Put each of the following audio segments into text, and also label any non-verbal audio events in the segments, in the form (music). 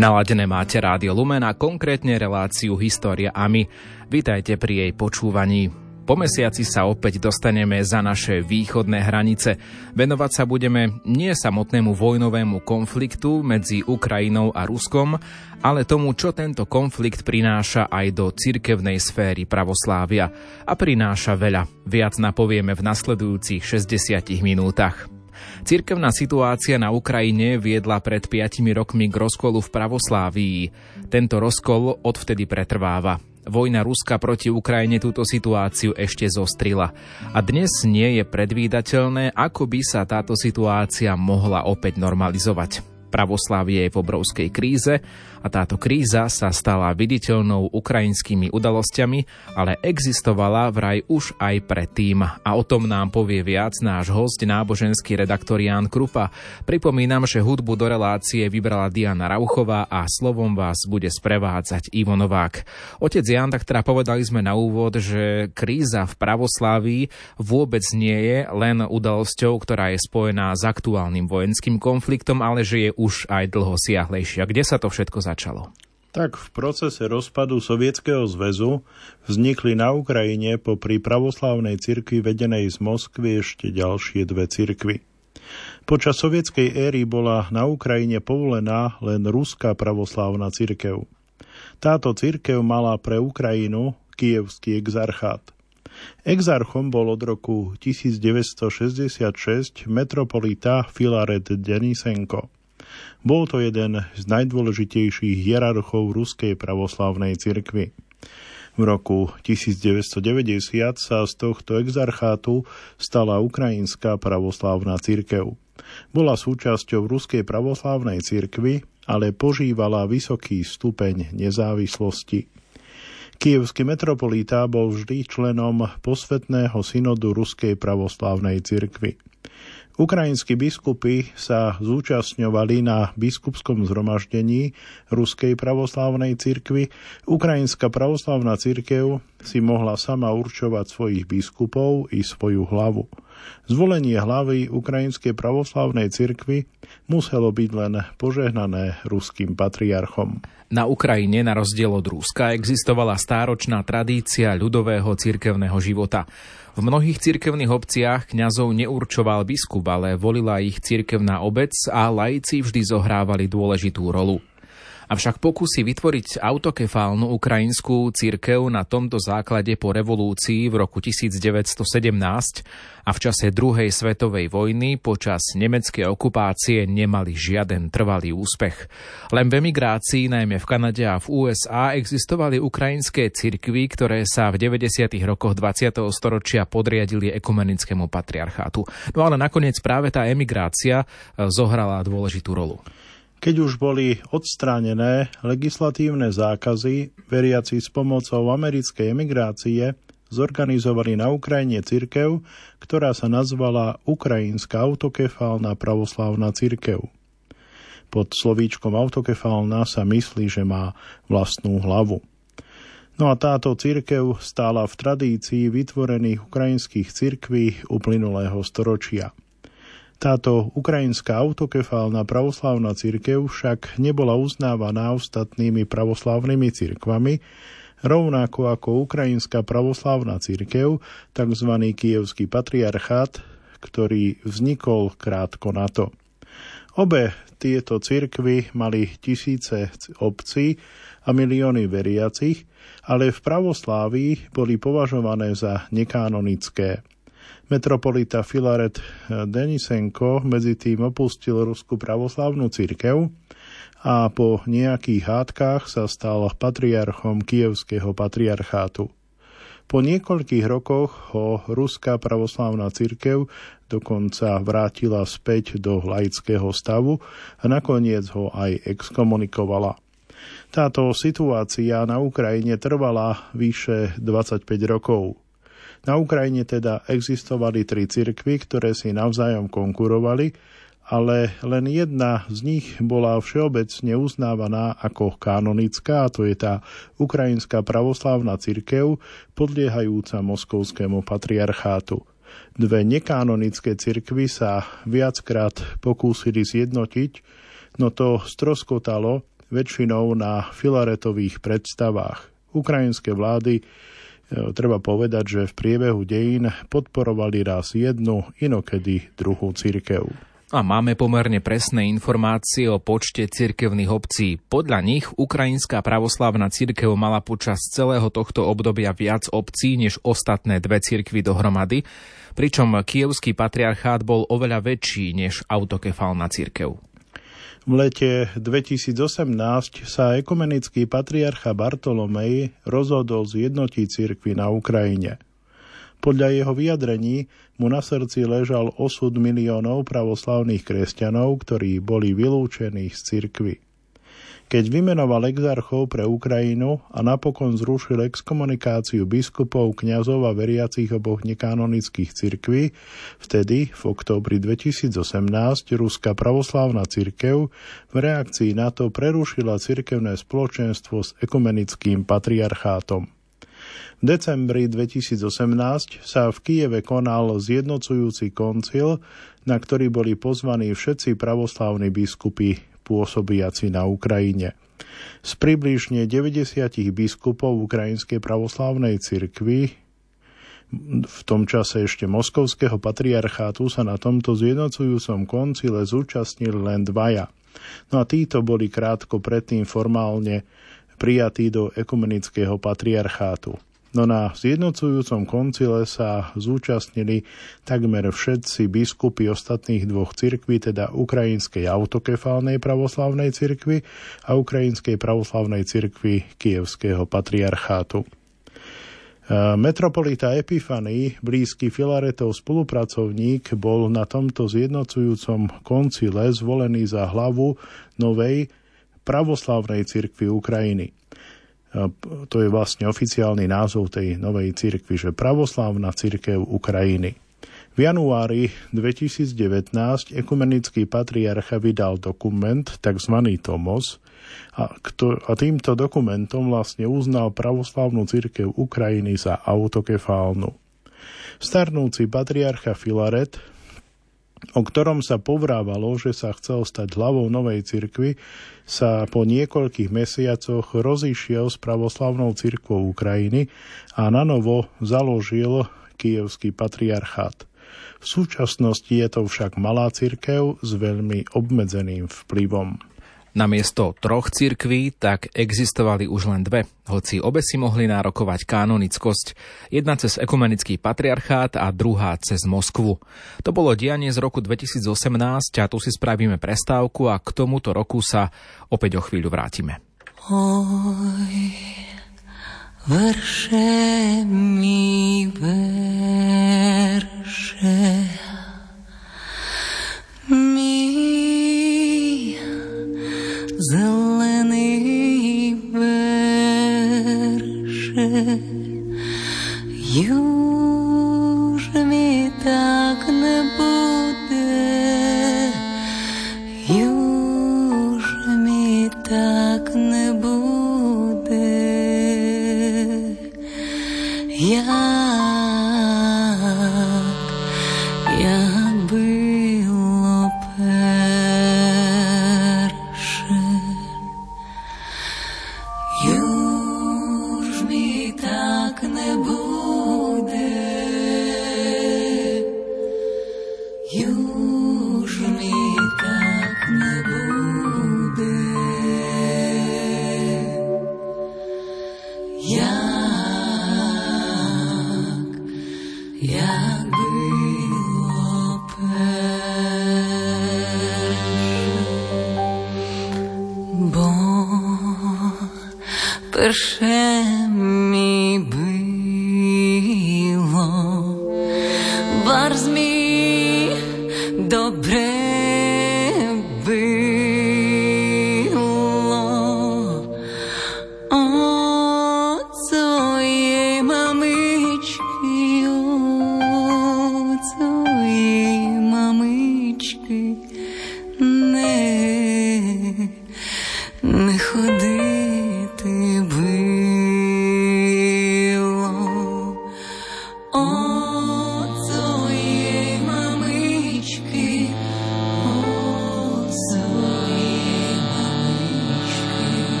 Naladené máte Rádio Lumen a konkrétne reláciu História a my. Vítajte pri jej počúvaní. Po mesiaci sa opäť dostaneme za naše východné hranice. Venovať sa budeme nie samotnému vojnovému konfliktu medzi Ukrajinou a Ruskom, ale tomu, čo tento konflikt prináša aj do cirkevnej sféry pravoslávia. A prináša veľa. Viac napovieme v nasledujúcich 60 minútach. Cirkevná situácia na Ukrajine viedla pred 5 rokmi k rozkolu v pravoslávii. Tento rozkol odvtedy pretrváva. Vojna Ruska proti Ukrajine túto situáciu ešte zostrila. A dnes nie je predvídateľné, ako by sa táto situácia mohla opäť normalizovať. Pravoslávie je v obrovskej kríze a táto kríza sa stala viditeľnou ukrajinskými udalosťami, ale existovala vraj už aj predtým. A o tom nám povie viac náš host, náboženský redaktor Jan Krupa. Pripomínam, že hudbu do relácie vybrala Diana Rauchová a slovom vás bude sprevádzať Ivo Novák. Otec Jan, tak teda povedali sme na úvod, že kríza v pravoslávii vôbec nie je len udalosťou, ktorá je spojená s aktuálnym vojenským konfliktom, ale že je už aj dlho siahlejšia. Kde sa to všetko začalo? Tak v procese rozpadu Sovietskeho zväzu vznikli na Ukrajine popri pravoslávnej cirkvi vedenej z Moskvy ešte ďalšie dve cirkvy. Počas sovietskej éry bola na Ukrajine povolená len ruská pravoslávna cirkev. Táto cirkev mala pre Ukrajinu kievský exarchát. Exarchom bol od roku 1966 metropolita Filaret Denisenko. Bol to jeden z najdôležitejších hierarchov Ruskej pravoslavnej cirkvy. V roku 1990 sa z tohto exarchátu stala Ukrajinská pravoslávna cirkev. Bola súčasťou Ruskej pravoslávnej cirkvy, ale požívala vysoký stupeň nezávislosti. Kievský metropolita bol vždy členom posvetného synodu Ruskej pravoslávnej cirkvy. Ukrajinskí biskupy sa zúčastňovali na biskupskom zhromaždení Ruskej pravoslávnej cirkvi. Ukrajinská pravoslávna cirkev si mohla sama určovať svojich biskupov i svoju hlavu. Zvolenie hlavy Ukrajinskej pravoslávnej cirkvi muselo byť len požehnané ruským patriarchom. Na Ukrajine, na rozdiel od Ruska, existovala stáročná tradícia ľudového cirkevného života. V mnohých cirkevných obciach kňazov neurčoval biskup, ale volila ich cirkevná obec a laici vždy zohrávali dôležitú rolu. Avšak pokusy vytvoriť autokefálnu ukrajinskú církev na tomto základe po revolúcii v roku 1917 a v čase druhej svetovej vojny počas nemeckej okupácie nemali žiaden trvalý úspech. Len v emigrácii, najmä v Kanade a v USA, existovali ukrajinské cirkvy, ktoré sa v 90. rokoch 20. storočia podriadili ekumenickému patriarchátu. No ale nakoniec práve tá emigrácia eh, zohrala dôležitú rolu. Keď už boli odstránené legislatívne zákazy, veriaci s pomocou americkej emigrácie zorganizovali na Ukrajine cirkev, ktorá sa nazvala Ukrajinská autokefálna pravoslávna cirkev. Pod slovíčkom autokefálna sa myslí, že má vlastnú hlavu. No a táto cirkev stála v tradícii vytvorených ukrajinských cirkví uplynulého storočia – táto ukrajinská autokefálna pravoslávna cirkev však nebola uznávaná ostatnými pravoslávnymi cirkvami, rovnako ako ukrajinská pravoslávna cirkev, tzv. kievský patriarchát, ktorý vznikol krátko na to. Obe tieto cirkvy mali tisíce obcí a milióny veriacich, ale v pravoslávii boli považované za nekanonické. Metropolita Filaret Denisenko medzi tým opustil Rusku pravoslavnú cirkev a po nejakých hádkach sa stal patriarchom kievského patriarchátu. Po niekoľkých rokoch ho Ruská pravoslávna cirkev dokonca vrátila späť do laického stavu a nakoniec ho aj exkomunikovala. Táto situácia na Ukrajine trvala vyše 25 rokov. Na Ukrajine teda existovali tri cirkvy, ktoré si navzájom konkurovali, ale len jedna z nich bola všeobecne uznávaná ako kanonická, a to je tá Ukrajinská pravoslávna cirkev, podliehajúca moskovskému patriarchátu. Dve nekanonické cirkvy sa viackrát pokúsili zjednotiť, no to stroskotalo väčšinou na filaretových predstavách. Ukrajinské vlády treba povedať, že v priebehu dejín podporovali raz jednu, inokedy druhú cirkev. A máme pomerne presné informácie o počte cirkevných obcí. Podľa nich Ukrajinská pravoslávna cirkev mala počas celého tohto obdobia viac obcí než ostatné dve cirkvy dohromady, pričom kievský patriarchát bol oveľa väčší než autokefálna cirkev. V lete 2018 sa ekumenický patriarcha Bartolomej rozhodol zjednotiť cirkvy na Ukrajine. Podľa jeho vyjadrení mu na srdci ležal osud miliónov pravoslavných kresťanov, ktorí boli vylúčení z cirkvy. Keď vymenoval exarchov pre Ukrajinu a napokon zrušil exkomunikáciu biskupov, kňazov a veriacich oboch nekanonických cirkví, vtedy, v októbri 2018, Ruská pravoslávna cirkev v reakcii na to prerušila cirkevné spoločenstvo s ekumenickým patriarchátom. V decembri 2018 sa v Kieve konal zjednocujúci koncil, na ktorý boli pozvaní všetci pravoslávni biskupy pôsobiaci na Ukrajine. Z približne 90 biskupov Ukrajinskej pravoslávnej cirkvi v tom čase ešte moskovského patriarchátu sa na tomto zjednocujúcom koncile zúčastnili len dvaja. No a títo boli krátko predtým formálne prijatí do ekumenického patriarchátu. No na zjednocujúcom koncile sa zúčastnili takmer všetci biskupy ostatných dvoch cirkví, teda Ukrajinskej autokefálnej pravoslavnej cirkvi a Ukrajinskej pravoslavnej cirkvi Kievského patriarchátu. E, metropolita Epifany, blízky Filaretov spolupracovník, bol na tomto zjednocujúcom koncile zvolený za hlavu novej pravoslavnej cirkvi Ukrajiny to je vlastne oficiálny názov tej novej cirkvi, že Pravoslávna cirkev Ukrajiny. V januári 2019 ekumenický patriarcha vydal dokument, tzv. Tomos, a, a týmto dokumentom vlastne uznal pravoslavnú cirkev Ukrajiny za autokefálnu. Starnúci patriarcha Filaret o ktorom sa povrávalo, že sa chcel stať hlavou novej cirkvy, sa po niekoľkých mesiacoch rozišiel s pravoslavnou cirkvou Ukrajiny a na novo založil kievský patriarchát. V súčasnosti je to však malá cirkev s veľmi obmedzeným vplyvom. Namiesto troch cirkví tak existovali už len dve, hoci obe si mohli nárokovať kanonickosť. Jedna cez ekumenický patriarchát a druhá cez Moskvu. To bolo dianie z roku 2018 a tu si spravíme prestávku a k tomuto roku sa opäť o chvíľu vrátime. Oj, verše mi verše зелений береже, юж вітає. так не було.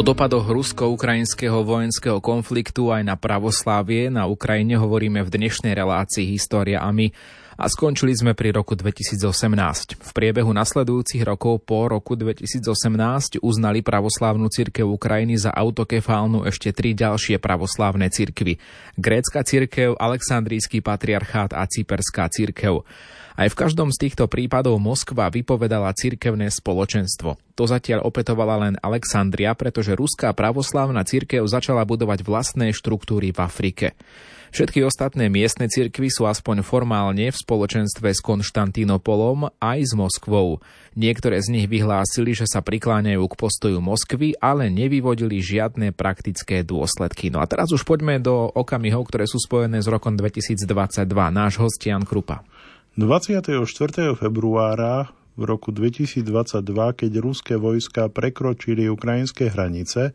O dopadoch rusko-ukrajinského vojenského konfliktu aj na pravoslávie na Ukrajine hovoríme v dnešnej relácii História a my a skončili sme pri roku 2018. V priebehu nasledujúcich rokov po roku 2018 uznali pravoslávnu cirkev Ukrajiny za autokefálnu ešte tri ďalšie pravoslávne cirkvy. Grécka cirkev, Alexandrijský patriarchát a Cyperská cirkev. Aj v každom z týchto prípadov Moskva vypovedala cirkevné spoločenstvo. To zatiaľ opetovala len Alexandria, pretože ruská pravoslávna cirkev začala budovať vlastné štruktúry v Afrike. Všetky ostatné miestne cirkvy sú aspoň formálne v spoločenstve s Konštantínopolom aj s Moskvou. Niektoré z nich vyhlásili, že sa prikláňajú k postoju Moskvy, ale nevyvodili žiadne praktické dôsledky. No a teraz už poďme do okamihov, ktoré sú spojené s rokom 2022. Náš host Jan Krupa. 24. februára v roku 2022, keď ruské vojska prekročili ukrajinské hranice,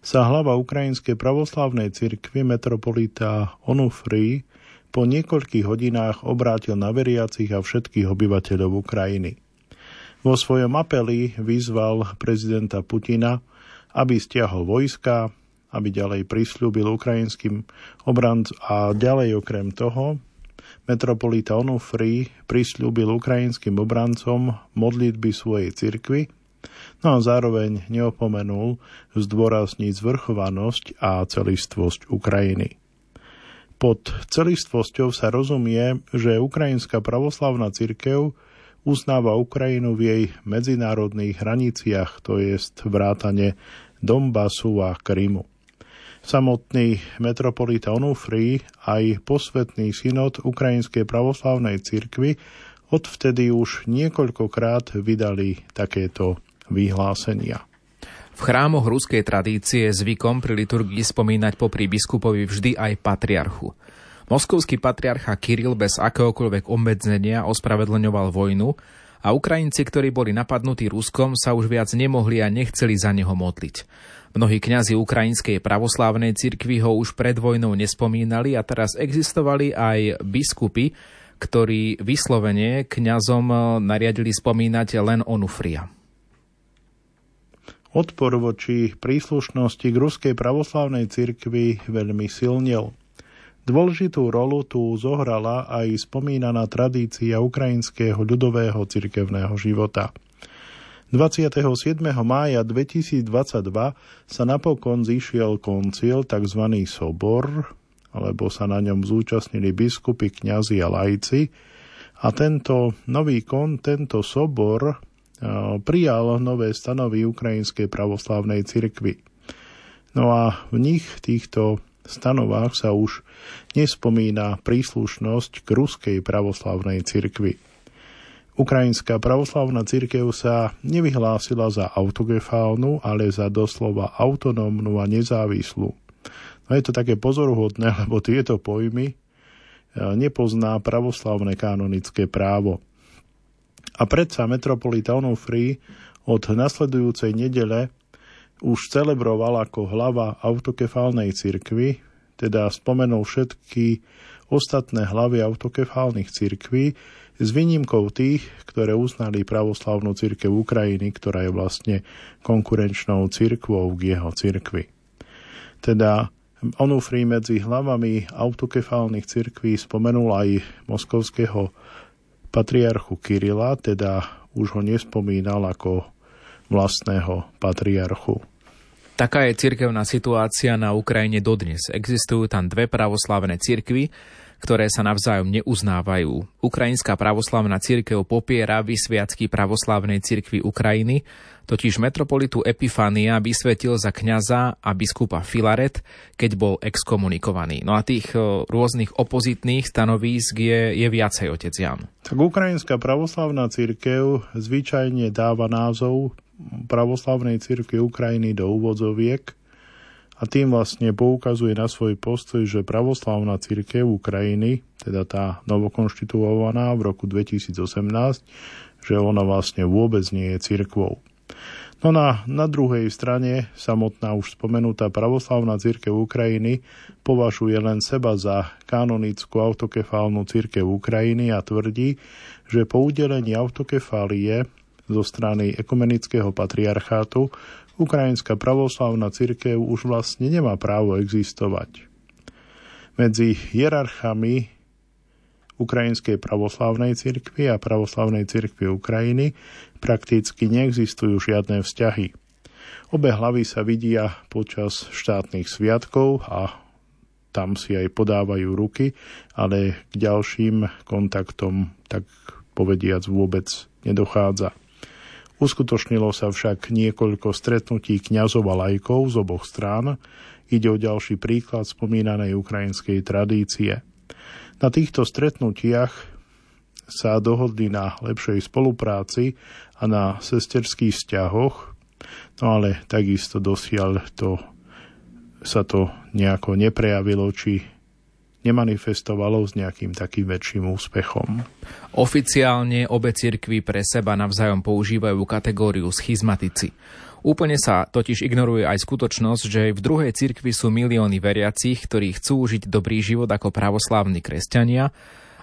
sa hlava Ukrajinskej pravoslavnej cirkvi metropolita Onufri po niekoľkých hodinách obrátil na veriacich a všetkých obyvateľov Ukrajiny. Vo svojom apeli vyzval prezidenta Putina, aby stiahol vojska, aby ďalej prislúbil ukrajinským obrant a ďalej okrem toho metropolita Onufri prislúbil ukrajinským obrancom modlitby svojej cirkvy, no a zároveň neopomenul zdôrazniť zvrchovanosť a celistvosť Ukrajiny. Pod celistvosťou sa rozumie, že Ukrajinská pravoslavná cirkev uznáva Ukrajinu v jej medzinárodných hraniciach, to jest vrátane Donbasu a Krymu. Samotný metropolita Onufri aj posvetný synod Ukrajinskej pravoslavnej cirkvi odvtedy už niekoľkokrát vydali takéto vyhlásenia. V chrámoch ruskej tradície zvykom pri liturgii spomínať popri biskupovi vždy aj patriarchu. Moskovský patriarcha Kiril bez akéhokoľvek obmedzenia ospravedlňoval vojnu a Ukrajinci, ktorí boli napadnutí Ruskom, sa už viac nemohli a nechceli za neho modliť. Mnohí kňazi Ukrajinskej pravoslávnej cirkvi ho už pred vojnou nespomínali a teraz existovali aj biskupy, ktorí vyslovene kňazom nariadili spomínať len Onufria. Odpor voči príslušnosti k Ruskej pravoslavnej cirkvi veľmi silnil. Dôležitú rolu tu zohrala aj spomínaná tradícia ukrajinského ľudového cirkevného života. 27. mája 2022 sa napokon zišiel koncil, tzv. sobor, alebo sa na ňom zúčastnili biskupy, kňazi a lajci. A tento nový kon, tento sobor prijal nové stanovy Ukrajinskej pravoslavnej cirkvi. No a v nich týchto stanovách sa už nespomína príslušnosť k Ruskej pravoslavnej cirkvi. Ukrajinská pravoslavná cirkev sa nevyhlásila za autokefálnu, ale za doslova autonómnu a nezávislú. No je to také pozoruhodné, (laughs) lebo tieto pojmy nepozná pravoslavné kanonické právo. A predsa metropolita Onufri od nasledujúcej nedele už celebroval ako hlava autokefálnej cirkvy, teda spomenul všetky ostatné hlavy autokefálnych cirkví, s výnimkou tých, ktoré uznali pravoslavnú cirkev Ukrajiny, ktorá je vlastne konkurenčnou cirkvou k jeho cirkvi. Teda Onufri medzi hlavami autokefálnych cirkví spomenul aj moskovského patriarchu Kirila, teda už ho nespomínal ako vlastného patriarchu. Taká je cirkevná situácia na Ukrajine dodnes. Existujú tam dve pravoslávne cirkvy, ktoré sa navzájom neuznávajú. Ukrajinská pravoslavná cirkev popiera vysviacky pravoslávnej cirkvi Ukrajiny, totiž metropolitu Epifania vysvetil za kňaza a biskupa Filaret, keď bol exkomunikovaný. No a tých e, rôznych opozitných stanovísk je, je viacej, otec Jan. Tak Ukrajinská pravoslavná cirkev zvyčajne dáva názov pravoslavnej cirkvi Ukrajiny do úvodzoviek, a tým vlastne poukazuje na svoj postoj, že pravoslavná církev Ukrajiny, teda tá novokonštituovaná v roku 2018, že ona vlastne vôbec nie je církvou. No na, na druhej strane samotná už spomenutá pravoslavná církev Ukrajiny považuje len seba za kanonickú autokefálnu církev Ukrajiny a tvrdí, že po udelení autokefálie zo strany ekumenického patriarchátu ukrajinská pravoslavná cirkev už vlastne nemá právo existovať. Medzi hierarchami Ukrajinskej pravoslavnej cirkvi a pravoslavnej cirkvi Ukrajiny prakticky neexistujú žiadne vzťahy. Obe hlavy sa vidia počas štátnych sviatkov a tam si aj podávajú ruky, ale k ďalším kontaktom tak povediac vôbec nedochádza. Uskutočnilo sa však niekoľko stretnutí kňazov a lajkov z oboch strán. Ide o ďalší príklad spomínanej ukrajinskej tradície. Na týchto stretnutiach sa dohodli na lepšej spolupráci a na sesterských vzťahoch, no ale takisto dosiaľ to, sa to nejako neprejavilo, či nemanifestovalo s nejakým takým väčším úspechom. Oficiálne obe cirkvy pre seba navzájom používajú kategóriu schizmatici. Úplne sa totiž ignoruje aj skutočnosť, že v druhej cirkvi sú milióny veriacich, ktorí chcú žiť dobrý život ako pravoslávni kresťania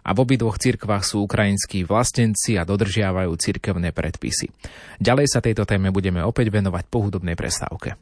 a v obidvoch cirkvách sú ukrajinskí vlastenci a dodržiavajú cirkevné predpisy. Ďalej sa tejto téme budeme opäť venovať po hudobnej prestávke.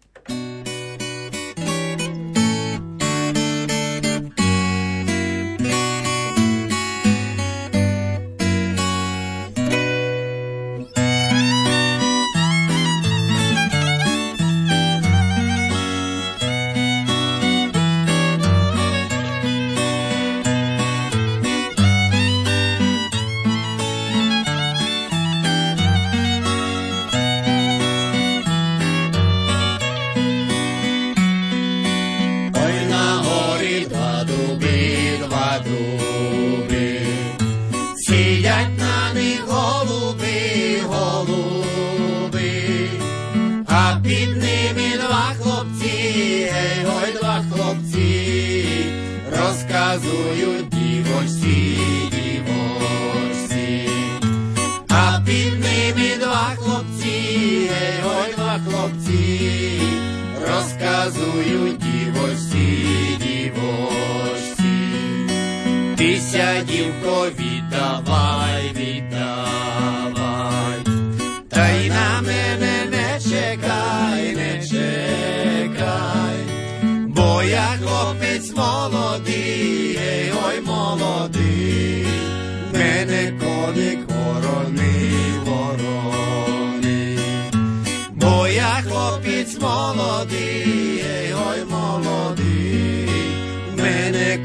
Chłopiec molody, hej, hoj, molody, mene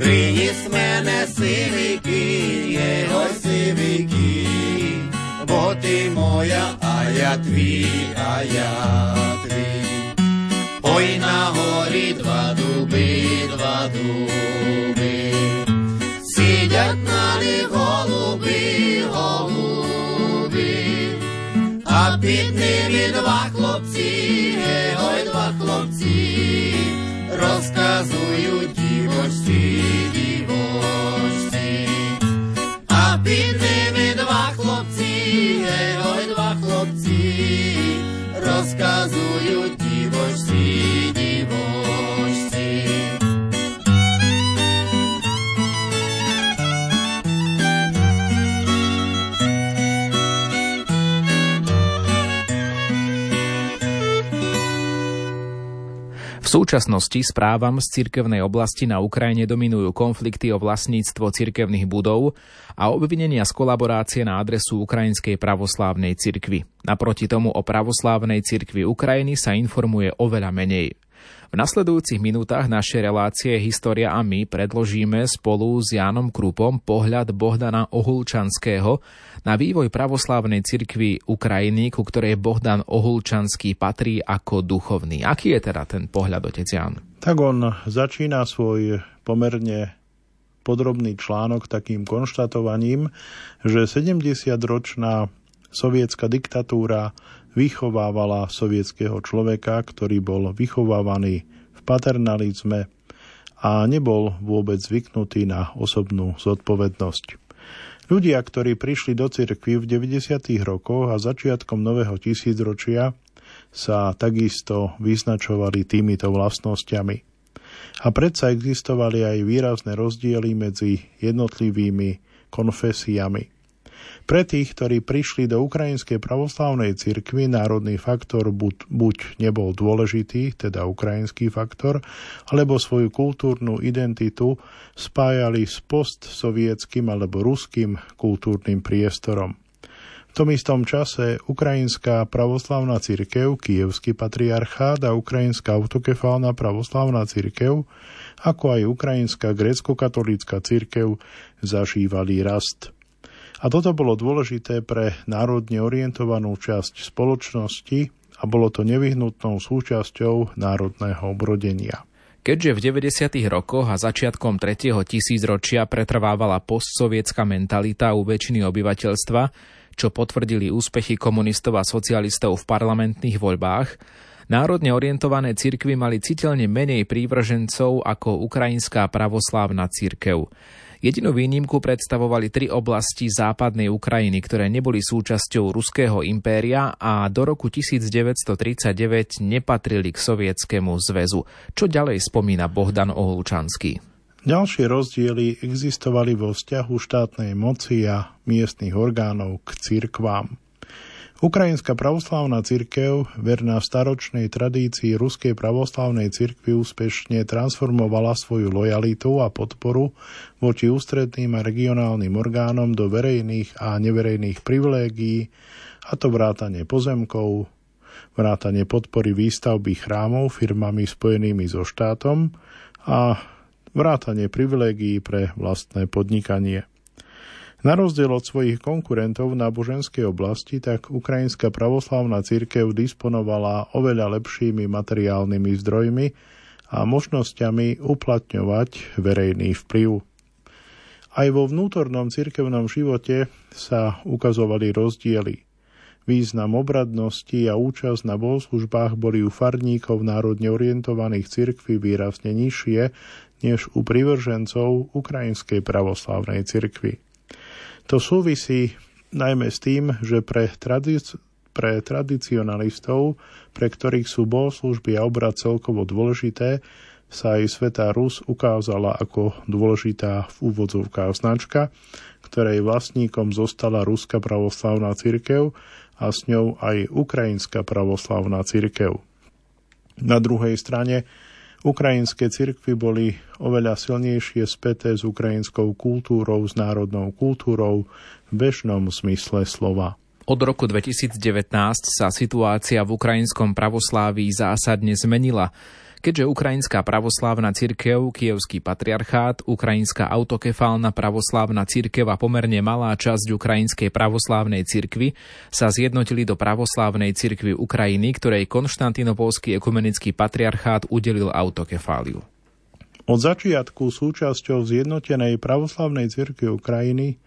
Приніс мене сивики, гей, гой, сивики, бо ти моя, а я твій, а я твій. Ой, на горі два дуби, два дуби, сидять на них голуби, голуби, а під ними два хлопці, ой, два хлопці, rozkazujú divočci, divočci. A pidneme dva chlopci, hej, dva chlopci, rozkazujú súčasnosti správam z cirkevnej oblasti na Ukrajine dominujú konflikty o vlastníctvo cirkevných budov a obvinenia z kolaborácie na adresu Ukrajinskej pravoslávnej cirkvi. Naproti tomu o pravoslávnej cirkvi Ukrajiny sa informuje oveľa menej. V nasledujúcich minútach našej relácie História a my predložíme spolu s Jánom Krupom pohľad Bohdana Ohulčanského na vývoj pravoslávnej cirkvi Ukrajiny, ku ktorej Bohdan Ohulčanský patrí ako duchovný. Aký je teda ten pohľad, otec Ján? Tak on začína svoj pomerne podrobný článok takým konštatovaním, že 70-ročná sovietská diktatúra vychovávala sovietského človeka, ktorý bol vychovávaný v paternalizme a nebol vôbec zvyknutý na osobnú zodpovednosť. Ľudia, ktorí prišli do cirkvy v 90. rokoch a začiatkom nového tisícročia, sa takisto vyznačovali týmito vlastnosťami. A predsa existovali aj výrazné rozdiely medzi jednotlivými konfesiami. Pre tých, ktorí prišli do Ukrajinskej pravoslávnej cirkvi, národný faktor buď, buď nebol dôležitý, teda ukrajinský faktor, alebo svoju kultúrnu identitu spájali s postsovietským alebo ruským kultúrnym priestorom. V tom istom čase Ukrajinská pravoslavná cirkev, Kievský patriarchát a Ukrajinská autokefálna pravoslavná cirkev, ako aj Ukrajinská grécko-katolícka cirkev zažívali rast. A toto bolo dôležité pre národne orientovanú časť spoločnosti a bolo to nevyhnutnou súčasťou národného obrodenia. Keďže v 90. rokoch a začiatkom 3. tisícročia pretrvávala postsovietská mentalita u väčšiny obyvateľstva, čo potvrdili úspechy komunistov a socialistov v parlamentných voľbách, národne orientované cirkvy mali citeľne menej prívržencov ako ukrajinská pravoslávna cirkev. Jedinú výnimku predstavovali tri oblasti západnej Ukrajiny, ktoré neboli súčasťou Ruského impéria a do roku 1939 nepatrili k Sovietskému zväzu. Čo ďalej spomína Bohdan Ohlučanský? Ďalšie rozdiely existovali vo vzťahu štátnej moci a miestnych orgánov k cirkvám. Ukrajinská pravoslávna cirkev, verná staročnej tradícii Ruskej pravoslávnej cirkvi, úspešne transformovala svoju lojalitu a podporu voči ústredným a regionálnym orgánom do verejných a neverejných privilégií, a to vrátanie pozemkov, vrátanie podpory výstavby chrámov firmami spojenými so štátom a vrátanie privilégií pre vlastné podnikanie. Na rozdiel od svojich konkurentov v náboženskej oblasti, tak Ukrajinská pravoslavná církev disponovala oveľa lepšími materiálnymi zdrojmi a možnosťami uplatňovať verejný vplyv. Aj vo vnútornom cirkevnom živote sa ukazovali rozdiely. Význam obradnosti a účasť na bohoslužbách boli u farníkov národne orientovaných cirkví výrazne nižšie než u privržencov Ukrajinskej pravoslavnej cirkvi. To súvisí najmä s tým, že pre, tradic- pre tradicionalistov, pre ktorých sú bohoslužby a obrad celkovo dôležité, sa aj Svetá Rus ukázala ako dôležitá v úvodzovkách značka, ktorej vlastníkom zostala Ruská pravoslavná cirkev a s ňou aj Ukrajinská pravoslavná cirkev. Na druhej strane Ukrajinské cirkvy boli oveľa silnejšie späté s ukrajinskou kultúrou, s národnou kultúrou v bežnom zmysle slova. Od roku 2019 sa situácia v ukrajinskom pravoslávii zásadne zmenila keďže Ukrajinská pravoslávna cirkev, Kievský patriarchát, Ukrajinská autokefálna pravoslávna cirkev a pomerne malá časť Ukrajinskej pravoslávnej cirkvy sa zjednotili do pravoslávnej cirkvy Ukrajiny, ktorej Konštantinopolský ekumenický patriarchát udelil autokefáliu. Od začiatku súčasťou zjednotenej pravoslavnej cirkvi Ukrajiny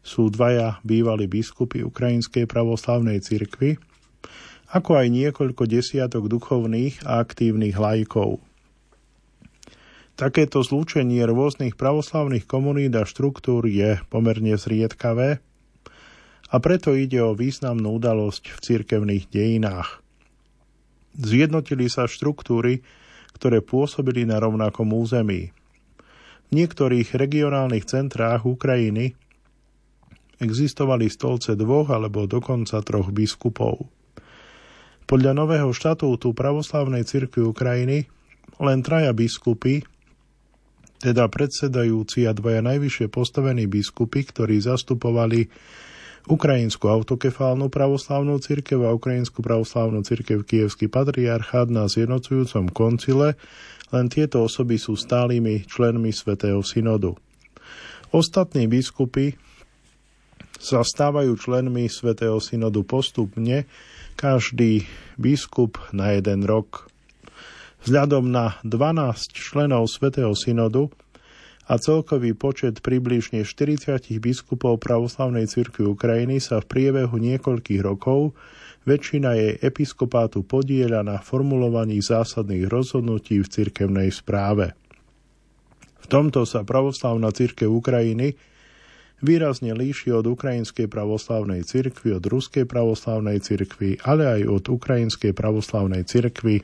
sú dvaja bývalí biskupy Ukrajinskej pravoslavnej cirkvi, ako aj niekoľko desiatok duchovných a aktívnych lajkov. Takéto zlúčenie rôznych pravoslavných komunít a štruktúr je pomerne zriedkavé a preto ide o významnú udalosť v cirkevných dejinách. Zjednotili sa štruktúry, ktoré pôsobili na rovnakom území. V niektorých regionálnych centrách Ukrajiny existovali stolce dvoch alebo dokonca troch biskupov. Podľa nového štatútu pravoslavnej cirkvi Ukrajiny len traja biskupy, teda predsedajúci a dvaja najvyššie postavení biskupy, ktorí zastupovali Ukrajinskú autokefálnu pravoslavnú cirkev a Ukrajinskú pravoslavnú cirkev Kievský patriarchát na zjednocujúcom koncile, len tieto osoby sú stálymi členmi Svetého synodu. Ostatní biskupy sa stávajú členmi Svetého synodu postupne, každý biskup na jeden rok. Vzhľadom na 12 členov Svetého synodu a celkový počet približne 40 biskupov pravoslavnej cirkvi Ukrajiny sa v priebehu niekoľkých rokov väčšina jej episkopátu podieľa na formulovaní zásadných rozhodnutí v cirkevnej správe. V tomto sa pravoslavná cirkev Ukrajiny výrazne líši od Ukrajinskej pravoslavnej cirkvi, od Ruskej pravoslavnej cirkvi, ale aj od Ukrajinskej pravoslavnej cirkvi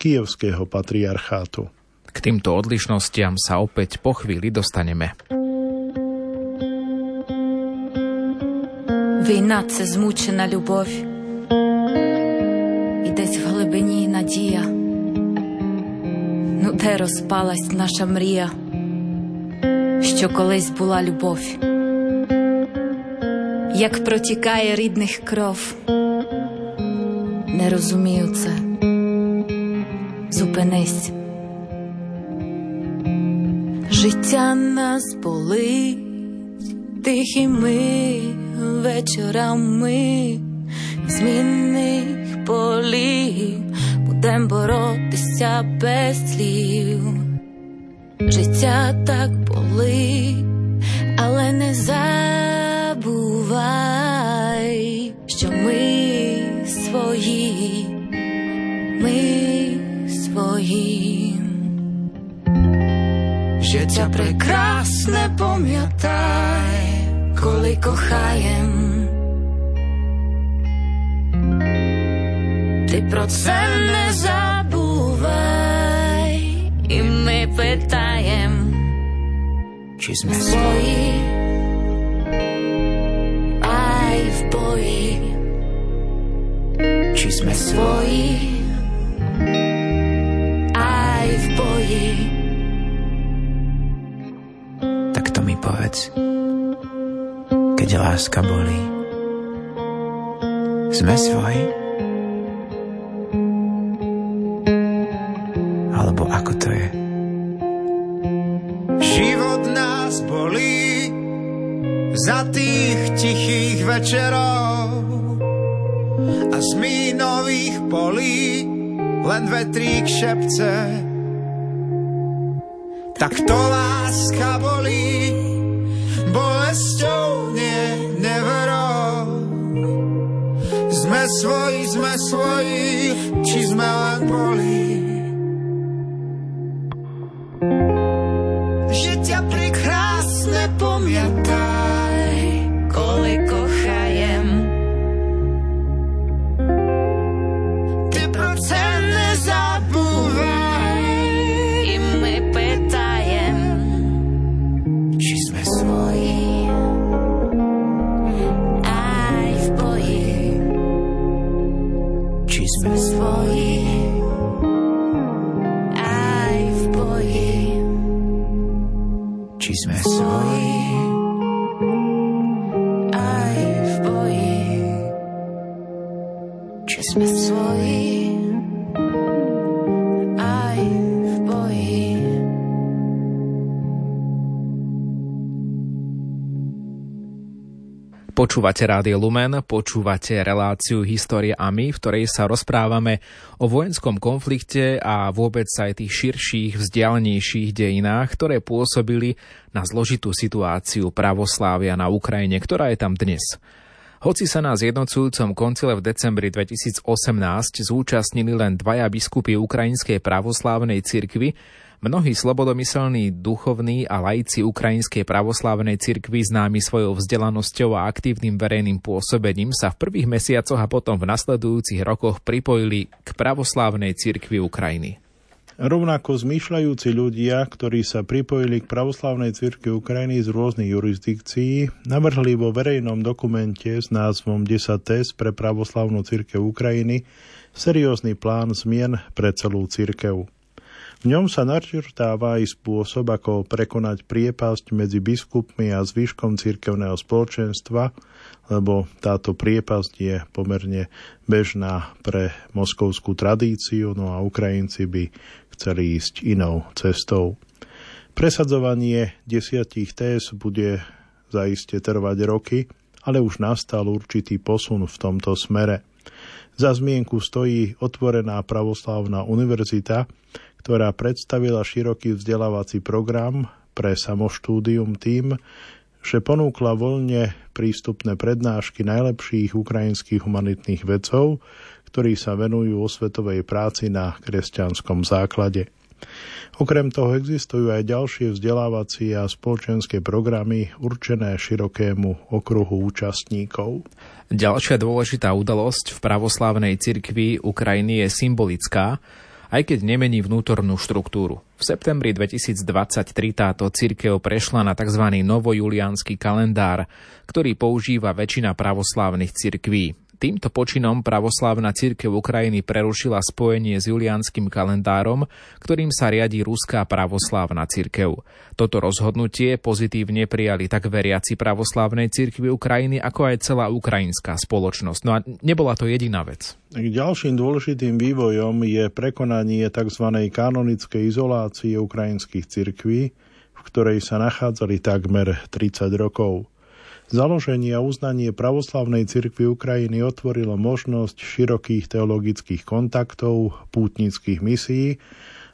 Kievského patriarchátu. K týmto odlišnostiam sa opäť po chvíli dostaneme. Війна це змучена любов, і десь в глибині надія. Ну, де розпалась наша мрія? Що колись була любов, як протікає рідних кров, не розумію це, зупинись. Життя нас болить. Тихими вечорами, змінних полів будем боротись життя без слів, життя так болить, але не забувай, що ми свої, ми свої. Життя прекрасне пам'ятай, коли кохаєм. Ти про це не забувай, і ми питаєм, či sme svoji. Aj v boji. Či sme svoji. Aj v boji. Tak to mi povedz, keď láska bolí. Sme svoji? Za tých tichých večerov a z mínových polí len vetrík šepce. Tak to láska bolí, bolesťou nie neverou. Sme svoji, sme svoji, či sme len bolí. Počúvate Rádio Lumen, počúvate reláciu História a my, v ktorej sa rozprávame o vojenskom konflikte a vôbec aj tých širších, vzdialenejších dejinách, ktoré pôsobili na zložitú situáciu pravoslávia na Ukrajine, ktorá je tam dnes. Hoci sa na zjednocujúcom koncile v decembri 2018 zúčastnili len dvaja biskupy Ukrajinskej pravoslávnej cirkvi, Mnohí slobodomyselní duchovní a laici Ukrajinskej pravoslávnej cirkvi známi svojou vzdelanosťou a aktívnym verejným pôsobením sa v prvých mesiacoch a potom v nasledujúcich rokoch pripojili k pravoslávnej cirkvi Ukrajiny. Rovnako zmýšľajúci ľudia, ktorí sa pripojili k pravoslavnej cirkvi Ukrajiny z rôznych jurisdikcií, navrhli vo verejnom dokumente s názvom 10 test pre pravoslavnú cirkev Ukrajiny seriózny plán zmien pre celú cirkev. V ňom sa načrtáva aj spôsob, ako prekonať priepasť medzi biskupmi a zvyškom cirkevného spoločenstva, lebo táto priepasť je pomerne bežná pre moskovskú tradíciu, no a Ukrajinci by chceli ísť inou cestou. Presadzovanie desiatich TS bude zaiste trvať roky, ale už nastal určitý posun v tomto smere. Za zmienku stojí otvorená pravoslávna univerzita, ktorá predstavila široký vzdelávací program pre samoštúdium tým, že ponúkla voľne prístupné prednášky najlepších ukrajinských humanitných vedcov, ktorí sa venujú osvetovej práci na kresťanskom základe. Okrem toho existujú aj ďalšie vzdelávacie a spoločenské programy určené širokému okruhu účastníkov. Ďalšia dôležitá udalosť v pravoslávnej cirkvi Ukrajiny je symbolická, aj keď nemení vnútornú štruktúru. V septembri 2023 táto cirkev prešla na tzv. novojuliánsky kalendár, ktorý používa väčšina pravoslávnych cirkví. Týmto počinom pravoslávna církev Ukrajiny prerušila spojenie s julianským kalendárom, ktorým sa riadi Ruská pravoslávna církev. Toto rozhodnutie pozitívne prijali tak veriaci pravoslávnej církvy Ukrajiny, ako aj celá ukrajinská spoločnosť. No a nebola to jediná vec. Ďalším dôležitým vývojom je prekonanie tzv. kanonickej izolácie ukrajinských cirkví, v ktorej sa nachádzali takmer 30 rokov. Založenie a uznanie pravoslavnej cirkvi Ukrajiny otvorilo možnosť širokých teologických kontaktov, pútnických misií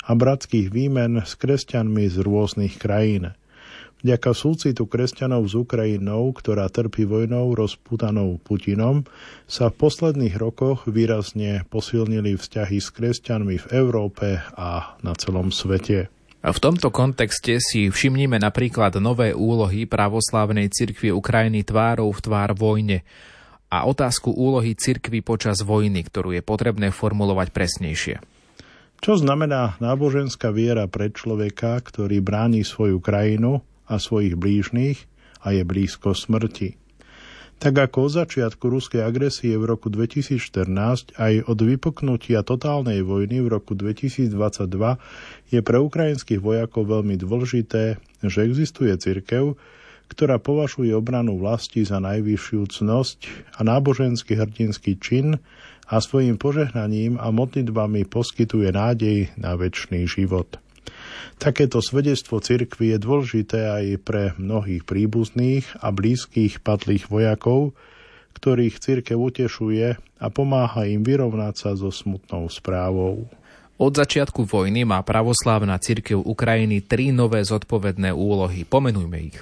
a bratských výmen s kresťanmi z rôznych krajín. Vďaka súcitu kresťanov s Ukrajinou, ktorá trpí vojnou rozputanou Putinom, sa v posledných rokoch výrazne posilnili vzťahy s kresťanmi v Európe a na celom svete. V tomto kontexte si všimnime napríklad nové úlohy pravoslávnej cirkvi Ukrajiny tvárov v tvár vojne a otázku úlohy cirkvy počas vojny, ktorú je potrebné formulovať presnejšie. Čo znamená náboženská viera pre človeka, ktorý bráni svoju krajinu a svojich blížnych a je blízko smrti. Tak ako od začiatku ruskej agresie v roku 2014 aj od vypoknutia totálnej vojny v roku 2022 je pre ukrajinských vojakov veľmi dôležité, že existuje cirkev, ktorá považuje obranu vlasti za najvyššiu cnosť a náboženský hrdinský čin a svojim požehnaním a modlitbami poskytuje nádej na väčší život. Takéto svedectvo cirkvi je dôležité aj pre mnohých príbuzných a blízkych padlých vojakov, ktorých cirkev utešuje a pomáha im vyrovnať sa so smutnou správou. Od začiatku vojny má pravoslávna cirkev Ukrajiny tri nové zodpovedné úlohy. Pomenujme ich.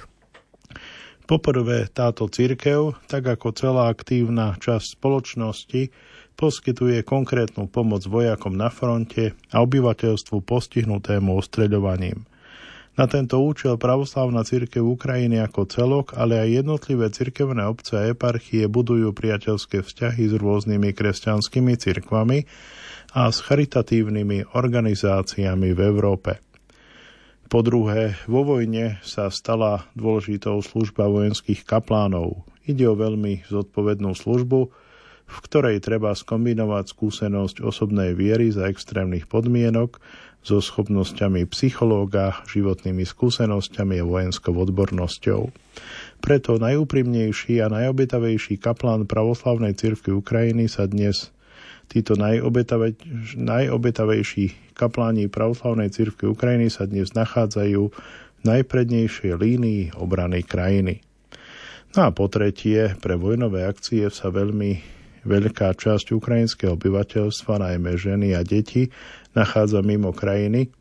Poprvé, táto cirkev, tak ako celá aktívna časť spoločnosti, poskytuje konkrétnu pomoc vojakom na fronte a obyvateľstvu postihnutému ostreľovaním. Na tento účel pravoslavná církev Ukrajiny ako celok, ale aj jednotlivé cirkevné obce a eparchie budujú priateľské vzťahy s rôznymi kresťanskými cirkvami a s charitatívnymi organizáciami v Európe. Po druhé, vo vojne sa stala dôležitou služba vojenských kaplánov. Ide o veľmi zodpovednú službu, v ktorej treba skombinovať skúsenosť osobnej viery za extrémnych podmienok so schopnosťami psychológa, životnými skúsenosťami a vojenskou odbornosťou. Preto najúprimnejší a najobetavejší kaplán pravoslavnej cirkvi Ukrajiny sa dnes títo najobetavejší kapláni pravoslavnej cirkvi Ukrajiny sa dnes nachádzajú v najprednejšej línii obrany krajiny. No a po tretie, pre vojnové akcie sa veľmi Veľká časť ukrajinského obyvateľstva, najmä ženy a deti, nachádza mimo krajiny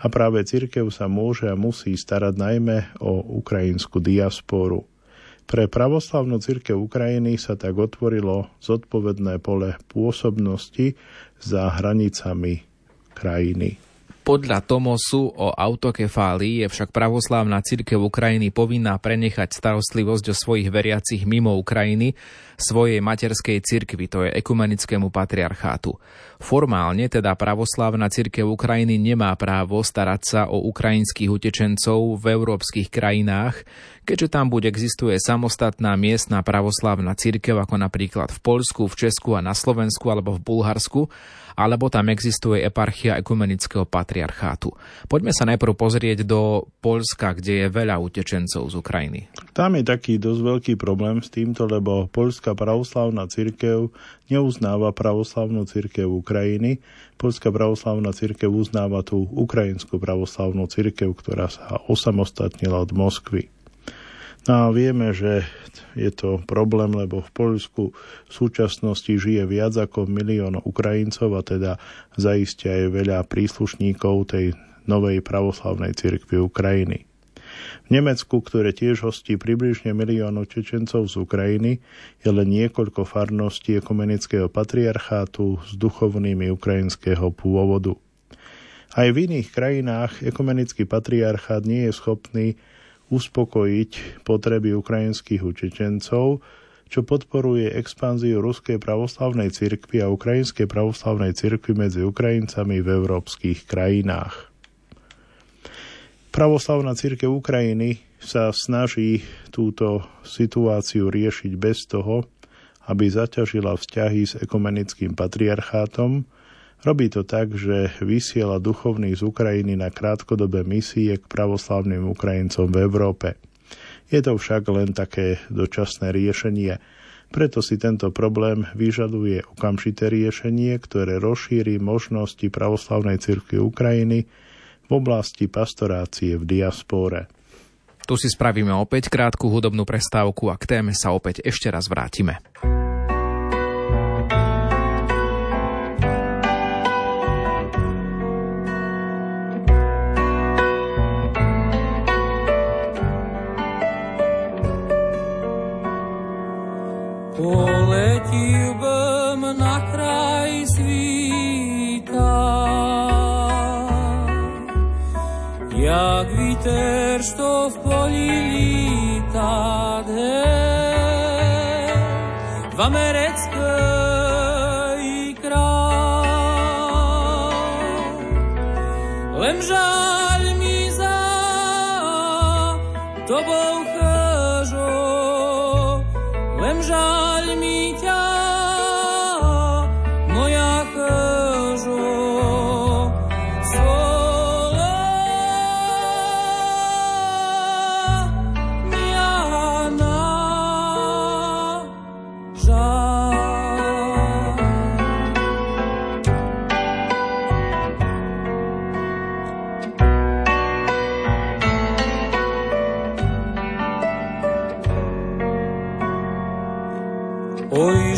a práve cirkev sa môže a musí starať najmä o ukrajinskú diasporu. Pre pravoslavnú cirkev Ukrajiny sa tak otvorilo zodpovedné pole pôsobnosti za hranicami krajiny. Podľa Tomosu o autokefálii je však pravoslávna církev Ukrajiny povinná prenechať starostlivosť o svojich veriacich mimo Ukrajiny svojej materskej cirkvi, to je ekumenickému patriarchátu. Formálne teda pravoslávna církev Ukrajiny nemá právo starať sa o ukrajinských utečencov v európskych krajinách, keďže tam buď existuje samostatná miestna pravoslávna církev ako napríklad v Poľsku, v Česku a na Slovensku alebo v Bulharsku, alebo tam existuje eparchia ekumenického patriarchátu. Poďme sa najprv pozrieť do Polska, kde je veľa utečencov z Ukrajiny. Tam je taký dosť veľký problém s týmto, lebo Polská pravoslavná cirkev neuznáva pravoslavnú cirkev Ukrajiny. Polská pravoslavná cirkev uznáva tú ukrajinskú pravoslavnú cirkev, ktorá sa osamostatnila od Moskvy. No a vieme, že je to problém, lebo v Poľsku v súčasnosti žije viac ako milión Ukrajincov a teda zaistia aj veľa príslušníkov tej novej pravoslavnej cirkvi Ukrajiny. V Nemecku, ktoré tiež hostí približne miliónu Čečencov z Ukrajiny, je len niekoľko farností ekumenického patriarchátu s duchovnými ukrajinského pôvodu. Aj v iných krajinách ekumenický patriarchát nie je schopný uspokojiť potreby ukrajinských utečencov, čo podporuje expanziu Ruskej pravoslavnej cirkvi a Ukrajinskej pravoslavnej cirkvi medzi Ukrajincami v európskych krajinách. Pravoslavná církev Ukrajiny sa snaží túto situáciu riešiť bez toho, aby zaťažila vzťahy s ekumenickým patriarchátom, Robí to tak, že vysiela duchovných z Ukrajiny na krátkodobé misie k pravoslavným Ukrajincom v Európe. Je to však len také dočasné riešenie, preto si tento problém vyžaduje okamžité riešenie, ktoré rozšíri možnosti pravoslavnej cirkvi Ukrajiny v oblasti pastorácie v diaspóre. Tu si spravíme opäť krátku hudobnú prestávku a k téme sa opäť ešte raz vrátime. вітер, що в полі літа, де в америцький край. Лемжа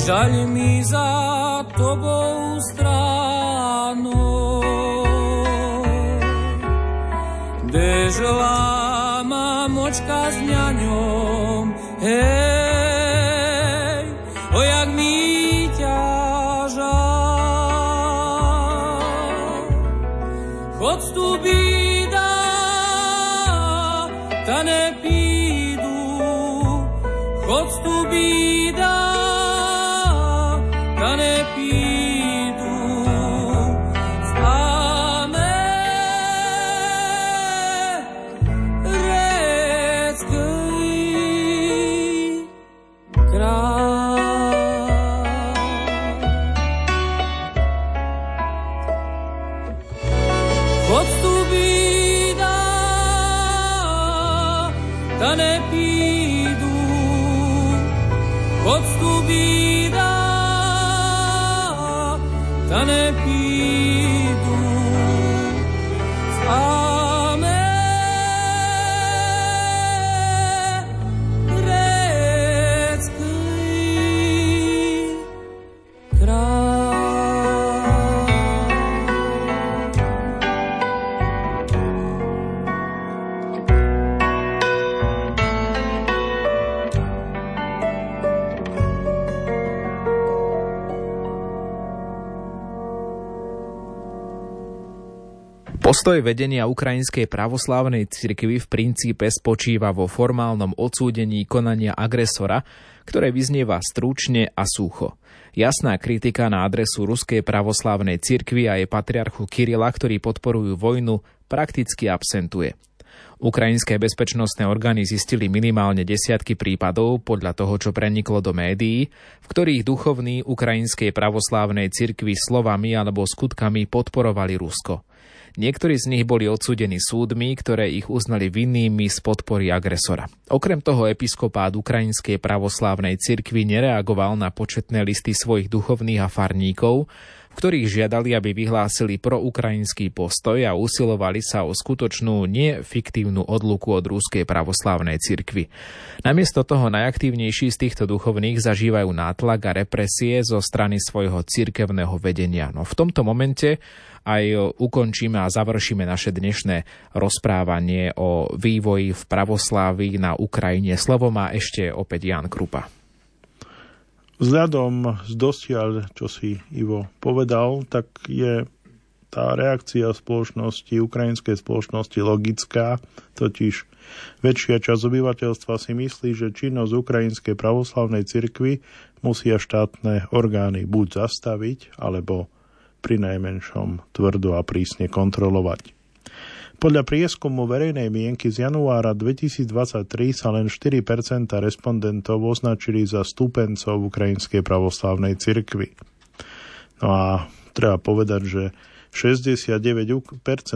žalj mi za tobou stranu, dežela Postoj vedenia Ukrajinskej pravoslávnej cirkvi v princípe spočíva vo formálnom odsúdení konania agresora, ktoré vyznieva stručne a sucho. Jasná kritika na adresu Ruskej pravoslávnej cirkvi a jej patriarchu Kirila, ktorí podporujú vojnu, prakticky absentuje. Ukrajinské bezpečnostné orgány zistili minimálne desiatky prípadov podľa toho, čo preniklo do médií, v ktorých duchovní ukrajinskej pravoslávnej cirkvi slovami alebo skutkami podporovali Rusko. Niektorí z nich boli odsúdení súdmi, ktoré ich uznali vinnými z podpory agresora. Okrem toho episkopát Ukrajinskej pravoslávnej cirkvi nereagoval na početné listy svojich duchovných a farníkov, v ktorých žiadali, aby vyhlásili proukrajinský postoj a usilovali sa o skutočnú, nefiktívnu odluku od Ruskej pravoslávnej cirkvi. Namiesto toho najaktívnejší z týchto duchovných zažívajú nátlak a represie zo strany svojho cirkevného vedenia. No v tomto momente aj ukončíme a završíme naše dnešné rozprávanie o vývoji v pravoslávii na Ukrajine. Slovo má ešte opäť Jan Krupa. Vzhľadom z dosiaľ, čo si Ivo povedal, tak je tá reakcia spoločnosti, ukrajinskej spoločnosti logická, totiž väčšia časť obyvateľstva si myslí, že činnosť ukrajinskej pravoslavnej cirkvi musia štátne orgány buď zastaviť, alebo pri najmenšom tvrdo a prísne kontrolovať. Podľa prieskumu verejnej mienky z januára 2023 sa len 4% respondentov označili za stúpencov Ukrajinskej pravoslavnej cirkvi. No a treba povedať, že 69%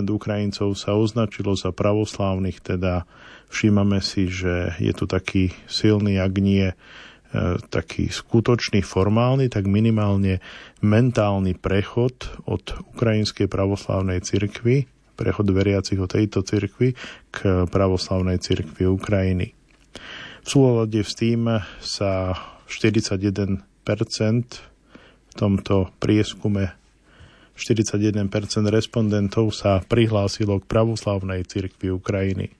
Ukrajincov sa označilo za pravoslávnych, teda všímame si, že je tu taký silný, ak nie E, taký skutočný formálny, tak minimálne mentálny prechod od Ukrajinskej pravoslávnej cirkvi prechod veriacich od tejto cirkvi k pravoslavnej cirkvi Ukrajiny. V súlade s tým sa 41% v tomto prieskume 41% respondentov sa prihlásilo k pravoslavnej cirkvi Ukrajiny.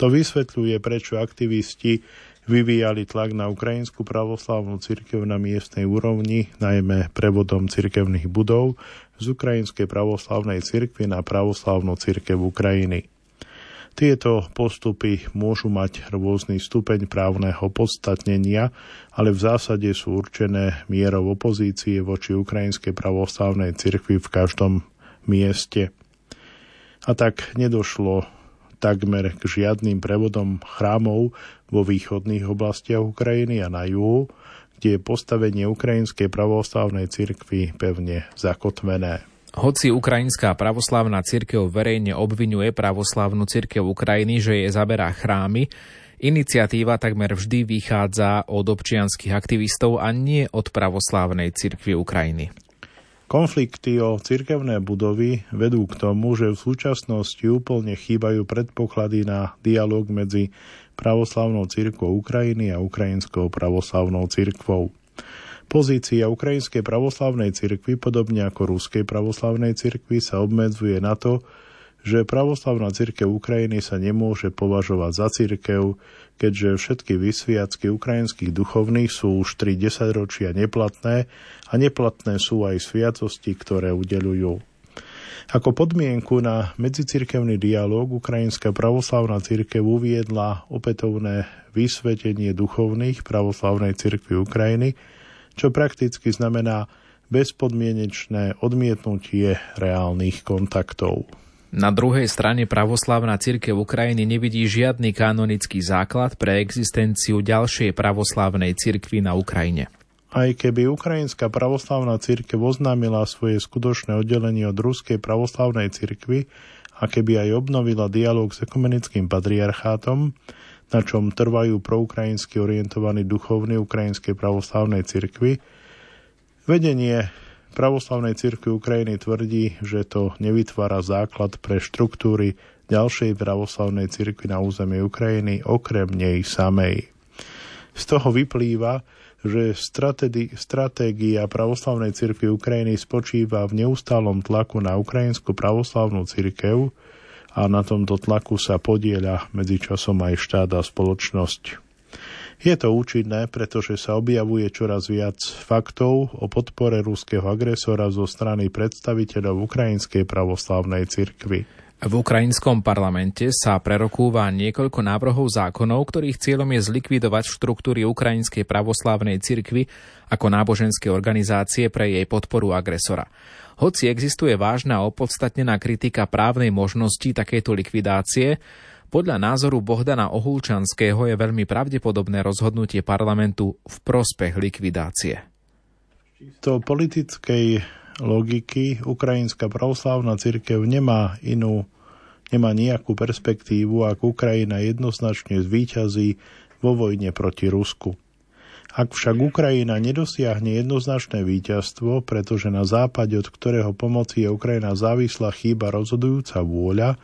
To vysvetľuje, prečo aktivisti vyvíjali tlak na ukrajinskú pravoslavnú cirkev na miestnej úrovni, najmä prevodom cirkevných budov z ukrajinskej pravoslavnej cirkvy na pravoslavnú cirkev Ukrajiny. Tieto postupy môžu mať rôzny stupeň právneho podstatnenia, ale v zásade sú určené mierou opozície voči ukrajinskej pravoslavnej cirkvi v každom mieste. A tak nedošlo takmer k žiadnym prevodom chrámov vo východných oblastiach Ukrajiny a na juhu, kde je postavenie ukrajinskej pravoslavnej cirkvi pevne zakotvené. Hoci ukrajinská pravoslavná cirkev verejne obvinuje pravoslavnú cirkev Ukrajiny, že je zaberá chrámy, iniciatíva takmer vždy vychádza od občianských aktivistov a nie od pravoslávnej cirkvi Ukrajiny. Konflikty o cirkevné budovy vedú k tomu, že v súčasnosti úplne chýbajú predpoklady na dialog medzi pravoslavnou cirkvou Ukrajiny a ukrajinskou pravoslavnou cirkvou. Pozícia Ukrajinskej pravoslavnej cirkvi, podobne ako Ruskej pravoslavnej cirkvi, sa obmedzuje na to, že pravoslavná cirkev Ukrajiny sa nemôže považovať za cirkev, keďže všetky vysviacky ukrajinských duchovných sú už 3 desaťročia neplatné a neplatné sú aj sviatosti, ktoré udelujú. Ako podmienku na medzicirkevný dialog Ukrajinská pravoslavná cirkev uviedla opätovné vysvetenie duchovných pravoslavnej cirkvi Ukrajiny, čo prakticky znamená bezpodmienečné odmietnutie reálnych kontaktov. Na druhej strane pravoslavná církev Ukrajiny nevidí žiadny kanonický základ pre existenciu ďalšej pravoslavnej cirkvi na Ukrajine. Aj keby Ukrajinská pravoslavná církev oznámila svoje skutočné oddelenie od Ruskej pravoslavnej cirkvi a keby aj obnovila dialog s ekumenickým patriarchátom, na čom trvajú proukrajinsky orientovaní duchovní Ukrajinskej pravoslavnej cirkvi, vedenie pravoslavnej cirkvi Ukrajiny tvrdí, že to nevytvára základ pre štruktúry ďalšej pravoslavnej cirkvi na území Ukrajiny okrem nej samej. Z toho vyplýva, že stratégia pravoslavnej cirkvi Ukrajiny spočíva v neustálom tlaku na ukrajinskú pravoslavnú cirkev a na tomto tlaku sa podieľa medzičasom aj štát a spoločnosť. Je to účinné, pretože sa objavuje čoraz viac faktov o podpore ruského agresora zo strany predstaviteľov Ukrajinskej pravoslavnej cirkvi. V ukrajinskom parlamente sa prerokúva niekoľko návrhov zákonov, ktorých cieľom je zlikvidovať štruktúry Ukrajinskej pravoslávnej cirkvy ako náboženské organizácie pre jej podporu agresora. Hoci existuje vážna opodstatnená kritika právnej možnosti takéto likvidácie, podľa názoru Bohdana Ohulčanského je veľmi pravdepodobné rozhodnutie parlamentu v prospech likvidácie. To politickej logiky Ukrajinská pravoslavná cirkev nemá inú, nemá nejakú perspektívu, ak Ukrajina jednoznačne zvíťazí vo vojne proti Rusku. Ak však Ukrajina nedosiahne jednoznačné víťazstvo, pretože na západe, od ktorého pomoci je Ukrajina závislá, chýba rozhodujúca vôľa,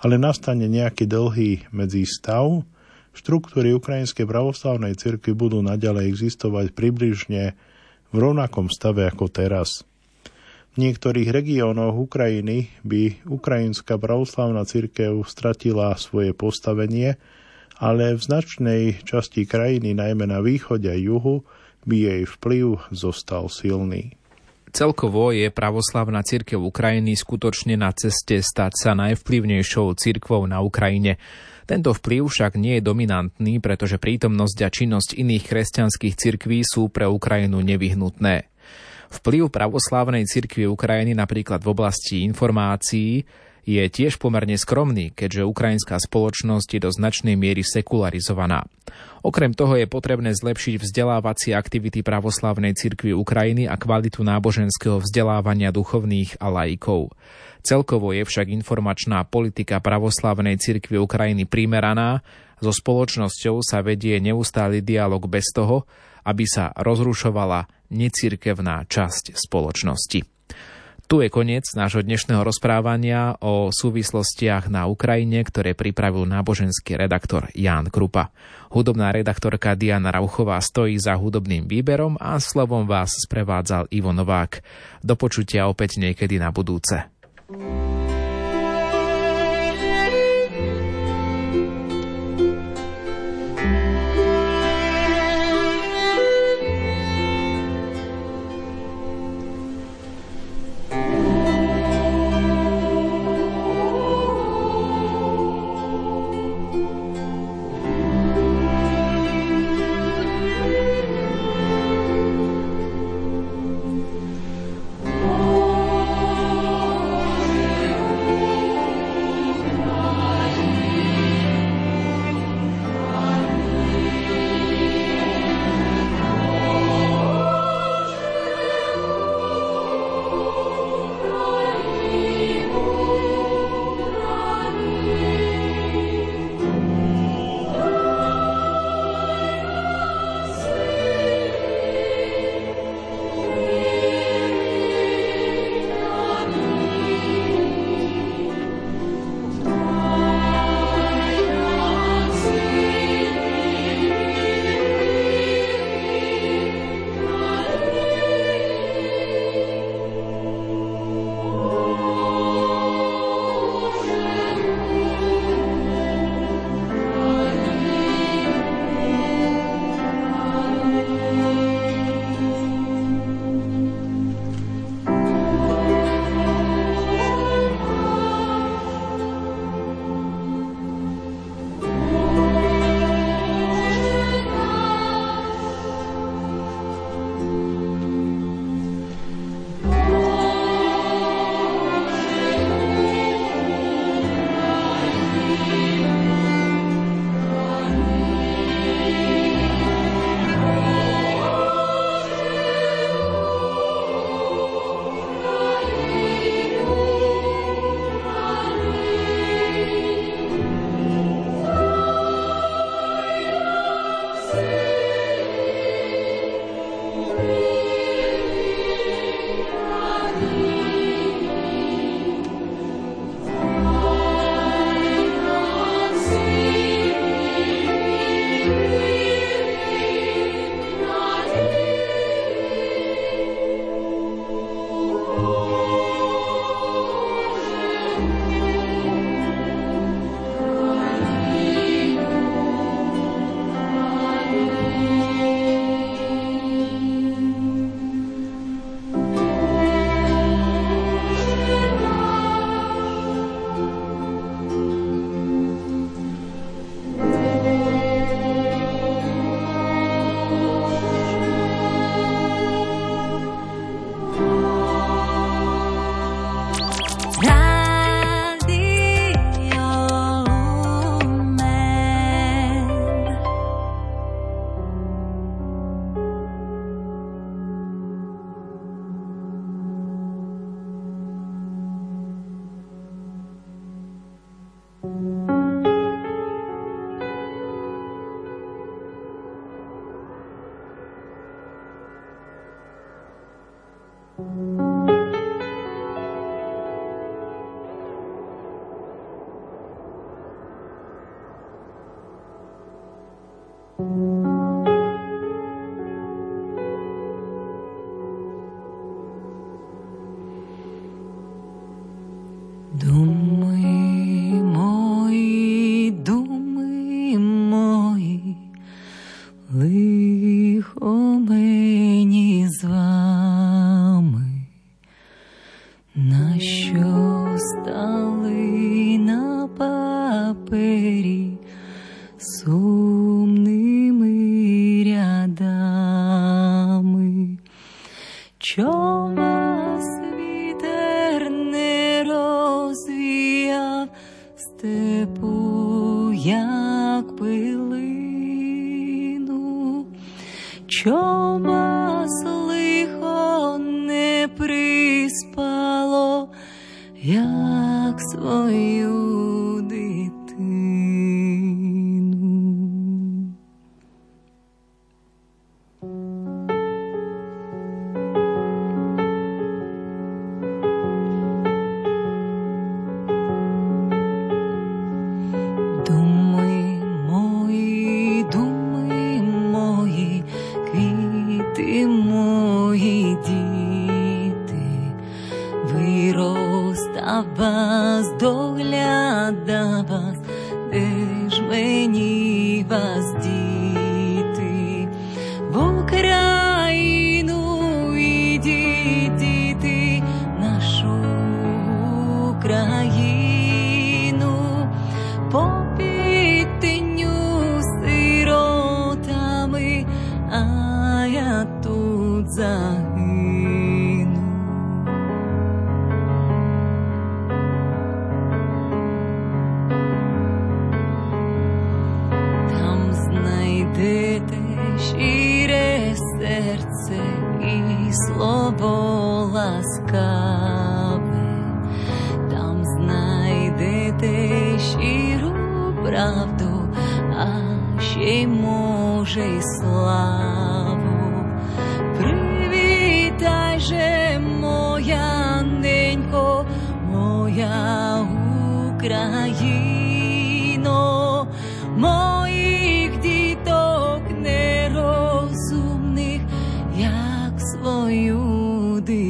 ale nastane nejaký dlhý medzistav, štruktúry Ukrajinskej pravoslavnej cirkvi budú naďalej existovať približne v rovnakom stave ako teraz. V niektorých regiónoch Ukrajiny by Ukrajinská pravoslavná cirkev stratila svoje postavenie, ale v značnej časti krajiny, najmä na východe a juhu, by jej vplyv zostal silný. Celkovo je pravoslavná církev Ukrajiny skutočne na ceste stať sa najvplyvnejšou církvou na Ukrajine. Tento vplyv však nie je dominantný, pretože prítomnosť a činnosť iných kresťanských cirkví sú pre Ukrajinu nevyhnutné. Vplyv pravoslávnej cirkvi Ukrajiny napríklad v oblasti informácií je tiež pomerne skromný, keďže ukrajinská spoločnosť je do značnej miery sekularizovaná. Okrem toho je potrebné zlepšiť vzdelávacie aktivity pravoslavnej cirkvi Ukrajiny a kvalitu náboženského vzdelávania duchovných a laikov. Celkovo je však informačná politika pravoslavnej cirkvi Ukrajiny primeraná, so spoločnosťou sa vedie neustály dialog bez toho, aby sa rozrušovala necirkevná časť spoločnosti. Tu je koniec nášho dnešného rozprávania o súvislostiach na Ukrajine, ktoré pripravil náboženský redaktor Ján Krupa. Hudobná redaktorka Diana Rauchová stojí za hudobným výberom a slovom vás sprevádzal Ivo Novák. Do počutia opäť niekedy na budúce. степу, як пилину. Чор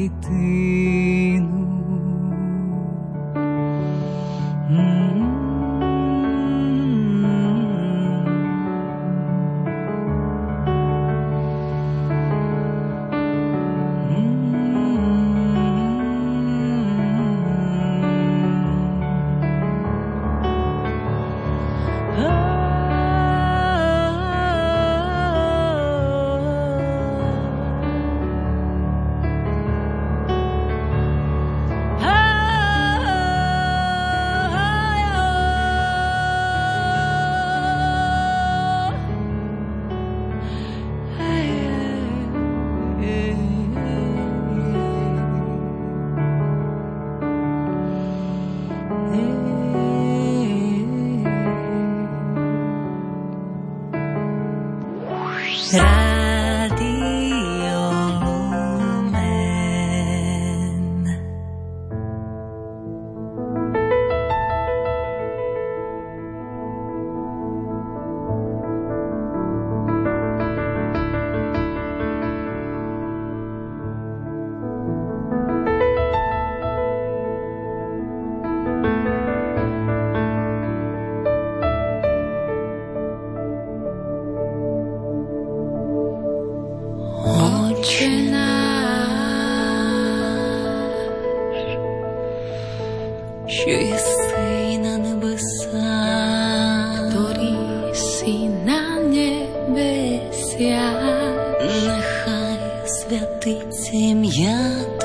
ты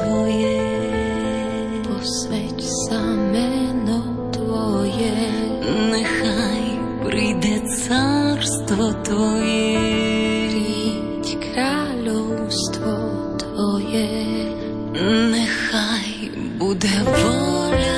Tvoje посвять самено Твоє, нехай прийде царство Твоє, рідь кралюство Твоє, нехай буде воля.